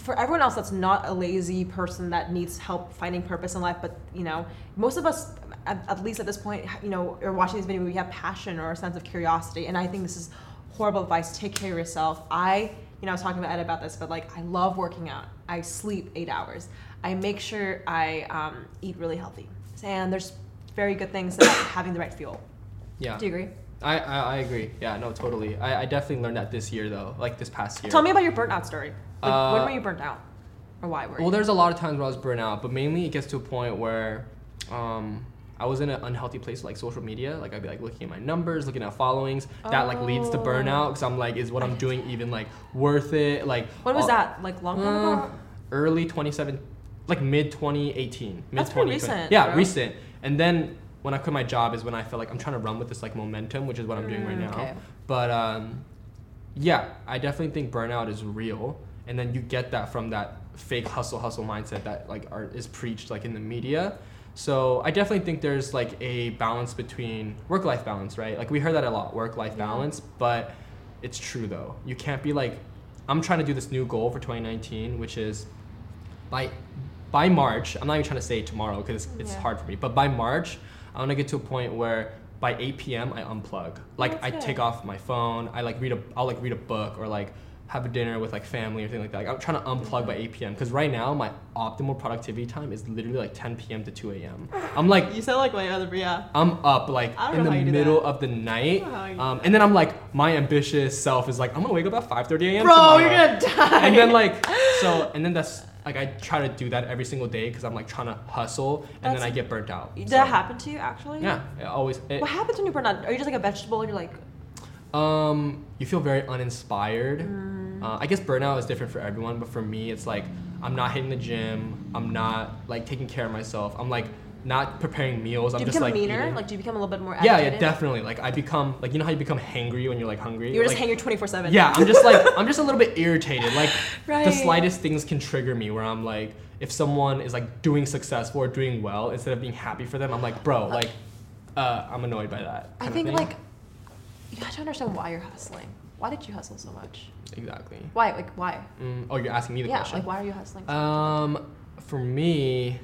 B: for everyone else that's not a lazy person that needs help finding purpose in life, but you know, most of us at, at least at this point, you know, you're watching these videos, we have passion or a sense of curiosity. And I think this is horrible advice. Take care of yourself. I, you know, I was talking to Ed about this, but like I love working out. I sleep eight hours. I make sure I um, eat really healthy. And there's very good things about having the right fuel.
A: Yeah.
B: Do you agree?
A: I, I, I agree. Yeah, no, totally. I, I definitely learned that this year though, like this past year.
B: Tell me about your burnout story. Like,
A: Uh,
B: when were you burnt out? Or why were you?
A: Well, there's a lot of times where I was burnt out, but mainly it gets to a point where um, I was in an unhealthy place like social media. Like I'd be like looking at my numbers, looking at followings. That like leads to
B: Oh.
A: burnout because I'm like, is what I'm doing even like worth it? Like
B: when was
A: all-
B: that? Like long time
A: Uh,
B: ago?
A: early 27, like mid 2018. Mid
B: That's pretty
A: 2020.
B: recent,
A: Yeah,
B: bro.
A: recent. And then when I quit my job is when I felt like I'm trying to run with this like momentum, which is what I'm doing right
B: Mm,
A: now.
B: okay.
A: But um, yeah, I definitely think burnout is real, and then you get that from that fake hustle hustle mindset that like are, is preached like in the media. So I definitely think there's like a balance between work life balance, right? Like we heard that a lot, work life
B: Yeah.
A: balance, but it's true though. You can't be like I'm trying to do this new goal for 2019, which is by by March. I'm not even trying to say tomorrow because it's, it's
B: Yeah.
A: hard for me. But by March, I want to get to a point where by 8 p.m. I unplug. Like
B: that's
A: I
B: good.
A: take off my phone. I like read a. I'll like read a book or like have a dinner with like family or thing like that. Like, I'm trying to unplug by 8 p.m. because right now my optimal productivity time is literally like 10 p.m. to 2 a.m. I'm like
B: You sound like my other, yeah.
A: I'm up like in the
B: how you do
A: middle of the night,
B: I don't know how you do
A: um, and then I'm like my ambitious self is like I'm gonna wake up at 5:30 a.m.
B: Bro,
A: tomorrow.
B: you're gonna die.
A: and then like so and then that's like I try to do that every single day because I'm like trying to hustle and
B: That's-
A: then I get burnt out.
B: Did
A: So,
B: that happen to you actually?
A: Yeah, it always. It,
B: What happens when you burn out? Are you just like a vegetable? You're like,
A: um, you feel very uninspired.
B: Mm.
A: Uh, I guess burnout is different for everyone, but for me, it's like I'm not hitting the gym. I'm not like taking care of myself. I'm like not preparing meals.
B: do
A: I'm
B: you
A: just
B: become
A: like
B: meaner?
A: eating.
B: Like, do you become a little bit more?
A: yeah, yeah, definitely. Like I become like you know how you become hangry when you're like hungry.
B: You're just hangry 24 seven.
A: Yeah, I'm just like I'm just a little bit irritated. Like the slightest things can trigger me where I'm like if someone is like doing successful or doing well instead of being happy for them, I'm like, bro, like uh, I'm annoyed by that.
B: I think like you have to understand why you're hustling. Why did you hustle so much?
A: exactly.
B: Why? Like why?
A: Mm, oh, you're asking me the
B: yeah.
A: question.
B: Like why are you hustling? So?
A: Um, for me,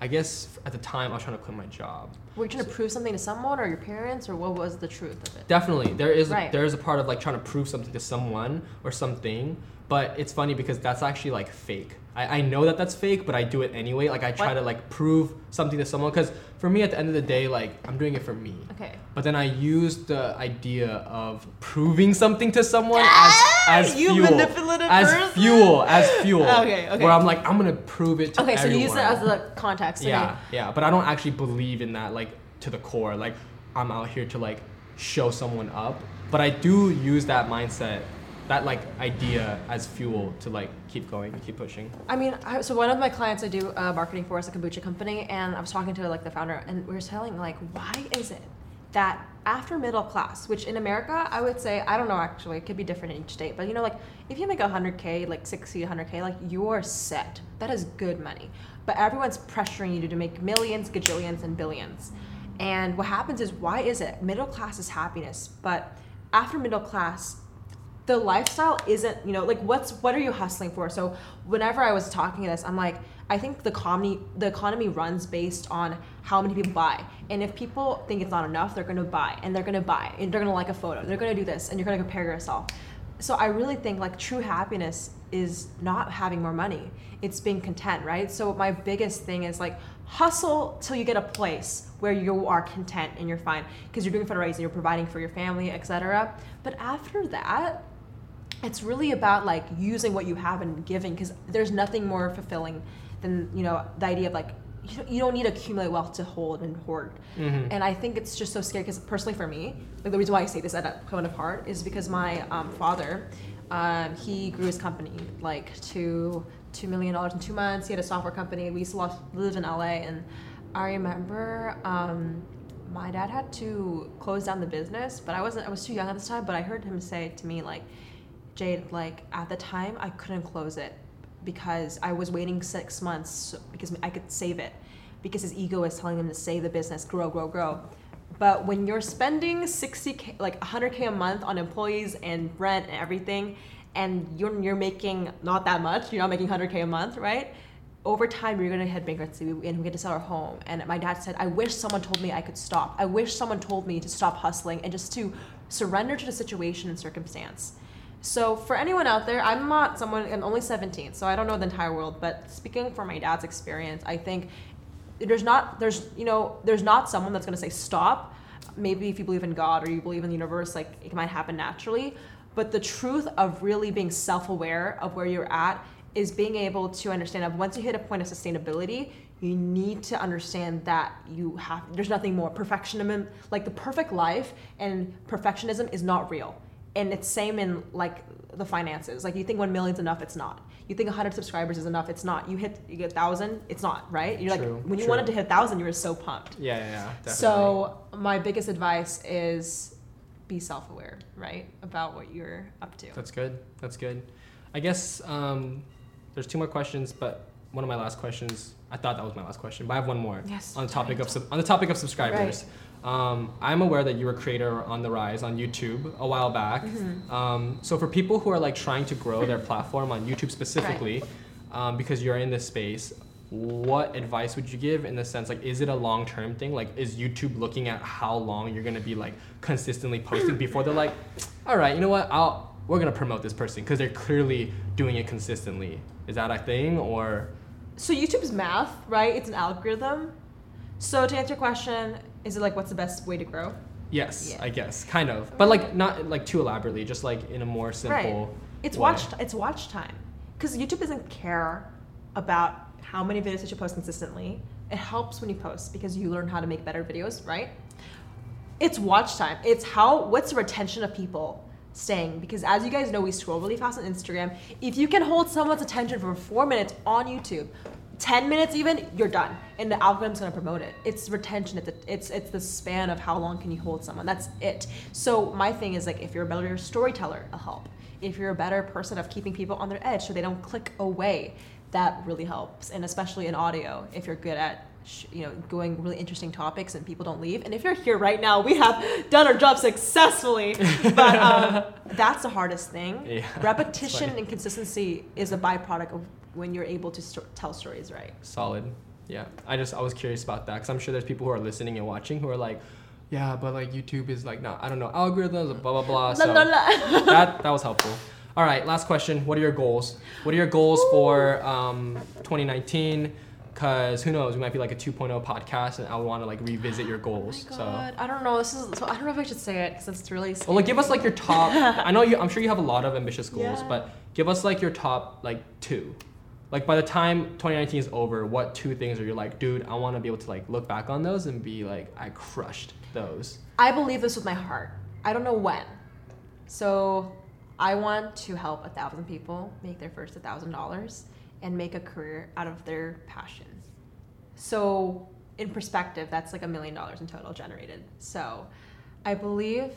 A: I guess at the time I was trying to quit my job.
B: Were you trying to prove something to someone or your parents, or what was the truth of it?
A: Definitely, there is
B: Right.
A: there is a part of like trying to prove something to someone or something, but it's funny because that's actually like fake. I, I know that that's fake, but I do it anyway. Like I try
B: What?
A: to like prove something to someone because for me, at the end of the day, like I'm doing it for me.
B: Okay.
A: But then I use the idea of proving something to someone as as
B: you
A: fuel,
B: manipulative
A: as
B: person.
A: fuel, as fuel.
B: Okay, okay.
A: Where I'm like, I'm gonna prove it to everyone.
B: Okay, so you use it as the context. okay.
A: Yeah, yeah, but I don't actually believe in that like to the core. Like I'm out here to like show someone up, but I do use that mindset, that like idea as fuel to like keep going keep pushing.
B: I mean, I, so one of my clients I do uh, marketing for is a kombucha company, and I was talking to like the founder, and we were telling like, why is it that after middle class, which in America I would say I don't know actually, it could be different in each state, but you know like if you make 100k, like 60, 100k, like you're set. That is good money, but everyone's pressuring you to make millions, gajillions, and billions. And what happens is, why is it middle class is happiness, but after middle class, the lifestyle isn't you know like what's what are you hustling for? So whenever i was talking to this i'm like i think the economy the economy runs based on how many people buy. And if people think it's not enough they're going to buy and they're going to buy and they're going to like a photo they're going to do this and you're going to compare yourself. So i really think like true happiness is not having more money. It's being content right? So my biggest thing is like hustle till you get a place where you are content and you're fine because you're doing fundraising you're providing for your family etc but after that it's really about like using what you have and giving because there's nothing more fulfilling than you know the idea of like you don't, need to accumulate wealth to hold and hoard.
A: Mhm.
B: and i think it's just so scary because personally for me like the reason why i say this at a point of heart is because my um, father um, he grew his company like to two million dollars in two months. He had a software company. We used to live in la and i remember um, my dad had to close down the business but i wasn't i was too young at this time but i heard him say to me like Jade, like at the time, I couldn't close it because I was waiting six months because I could save it because his ego was telling him to save the business, grow, grow, grow. But when you're spending 60k, like 100k a month on employees and rent and everything, and you're you're making not that much, you're not making 100k a month, right? Over time, you're gonna hit bankruptcy, and we get to sell our home. And my dad said, "I wish someone told me I could stop. I wish someone told me to stop hustling and just to surrender to the situation and circumstance." So for anyone out there, I'm not someone. I'm only 17, so I don't know the entire world. But speaking from my dad's experience, I think there's not there's you know there's not someone that's gonna say stop. Maybe if you believe in God or you believe in the universe, like it might happen naturally. But the truth of really being self-aware of where you're at is being able to understand that once you hit a point of sustainability, you need to understand that you have there's nothing more perfectionism like the perfect life and perfectionism is not real and it's same in like the finances like you think 1 million's enough it's not you think 100 subscribers is enough it's not you hit you get 1000 it's not right you're
A: True,
B: like when you
A: true.
B: wanted to hit 1000 you were so pumped
A: Yeah, yeah, yeah. Definitely.
B: so my biggest advice is be self-aware right about what you're up to
A: That's good. That's good. I guess um, there's two more questions, but one of my last questions. I thought that was my last question, but I have one more.
B: Yes,
A: On the topic
B: tell
A: of on the topic of subscribers. Um, I'm aware that you were a creator on the rise on YouTube a while back.
B: Mm-hmm.
A: Um, so for people who are like trying to grow their platform on YouTube specifically, um, because you're in this space, what advice would you give in the sense like is it a long term thing? Like is YouTube looking at how long you're gonna be like consistently posting before they're like, all right, you know what, I'll we're gonna promote this person because they're clearly doing it consistently. Is that a thing or?
B: so YouTube's math, right? It's an algorithm. So to answer your question, is it like what's the best way to grow?
A: Yes,
B: Yeah.
A: I guess, kind of, but like not like too elaborately, just like in a more simple. Right.
B: It's
A: way.
B: watch it's watch time. Because YouTube doesn't care about how many videos that you post consistently. It helps when you post because you learn how to make better videos, right? It's watch time. It's how what's the retention of people staying because as you guys know we scroll really fast on Instagram. If you can hold someone's attention for 4 minutes on YouTube, 10 minutes even, you're done. And the algorithm's going to promote it. It's retention, it's, it's it's the span of how long can you hold someone. That's it. So my thing is like if you're a better storyteller, it'll help. If you're a better person of keeping people on their edge so they don't click away, that really helps. And especially in audio, if you're good at you know going really interesting topics and people don't leave. And if you're here right now, we have done our job successfully. But um, that's the hardest thing.
A: Yeah,
B: Repetition and consistency is a byproduct of when you're able to sto- tell stories right.
A: Solid. Yeah. I just I was curious about that because I'm sure there's people who are listening and watching who are like, yeah, but like YouTube is like not I don't know algorithms blah blah blah.
B: La,
A: So
B: la, la.
A: that that was helpful. All right, last question. What are your goals? What are your goals for um, 2019? Because who knows, we might be like a 2.0 podcast, and I want to like revisit your goals Oh
B: so, I don't know. This is so I don't know if I should say it because it's really.
A: well, like give us like your top. I know you. I'm sure you have a lot of ambitious goals,
B: Yeah.
A: but give us like your top like two. Like by the time 2019 is over, what two things are you like, dude? I want to be able to like look back on those and be like, I crushed those.
B: I believe this with my heart. I don't know when. So I want to help a thousand people make their first a thousand dollars and make a career out of their passion. So in perspective, that's like a million dollars in total generated. So I believe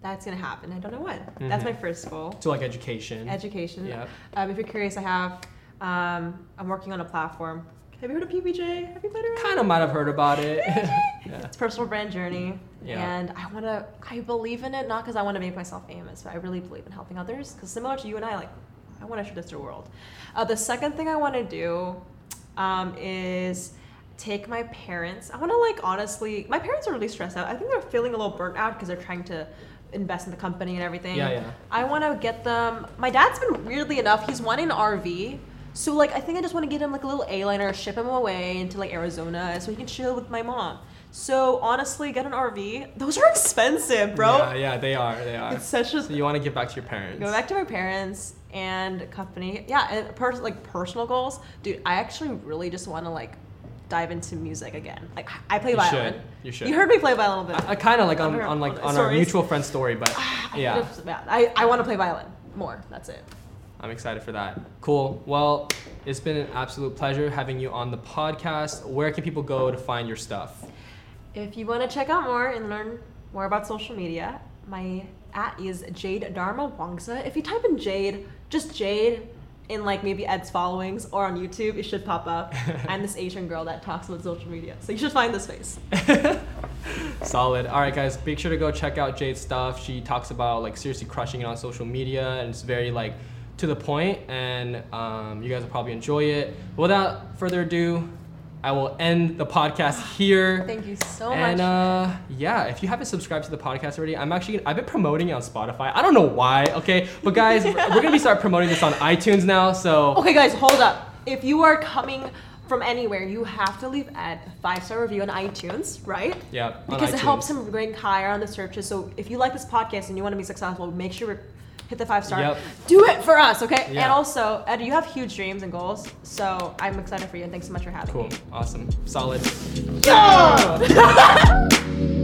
B: that's gonna happen. I don't know when. That's my first goal.
A: So like education.
B: Education.
A: Yeah.
B: Um, if you're curious, I have. Um, I'm working on a platform Have you heard of PBJ? Have you played around?
A: Kind of might have heard about it. yeah.
B: It's personal brand journey,
A: Yeah.
B: and I want to. I believe in it not because I want to make myself famous, but I really believe in helping others. Because similar to you and I, like, I want to show this to the world. Uh, the second thing I want to do um, is take my parents. I want to like honestly, my parents are really stressed out. I think they're feeling a little burnt out because they're trying to invest in the company and everything.
A: Yeah, yeah.
B: I want to get them. My dad's been weirdly enough, he's wanting an RV. So like, I think I just want to get him like a little A-liner, ship him away into like Arizona, so he can chill with my mom. So honestly, get an RV. Those are expensive, bro.
A: Yeah, yeah, they are. They are.
B: It's such a
A: So you want to give back to your parents.
B: go back to my parents and company. Yeah, and pers- like personal goals, dude. I actually really just want to like dive into music again. Like I play
A: You
B: violin.
A: should. You should.
B: You heard me play violin a little bit.
A: I, kind of like on, on like
B: on
A: our mutual friend story, but yeah,
B: yeah, I, I want to play violin more. That's it.
A: I'm excited for that. Cool. Well, it's been an absolute pleasure having you on the podcast. Where can people go to find your stuff?
B: If you want to check out more and learn more about social media, my at is Jade Darmawangsa. If you type in Jade, just Jade in like maybe Ed's followings or on YouTube, it should pop up. I'm this Asian girl that talks about social media, so you should find this face.
A: Solid. All right, guys, make sure to go check out Jade's stuff. She talks about like seriously crushing it on social media, and it's very like to the point, and um, you guys will probably enjoy it. Without further ado, I will end the podcast here.
B: Thank you so
A: and
B: much.
A: And uh, yeah, if you haven't subscribed to the podcast already, I'm actually I've been promoting it on Spotify. I don't know why, okay, but guys, we're, we're gonna be start promoting this on iTunes now. So
B: Okay, guys, hold up. If you are coming from anywhere, you have to leave Ed a five star review on iTunes, right?
A: yeah, on
B: Because it helps him rank higher on the searches. So if you like this podcast and you want to be successful, make sure hit the five star.
A: Yep.
B: Do it for us, okay?
A: Yeah.
B: And also, Ed, you have huge dreams and goals. So I'm excited for you and thanks so much for having
A: Cool,
B: me.
A: Cool, awesome, solid.
B: Yeah!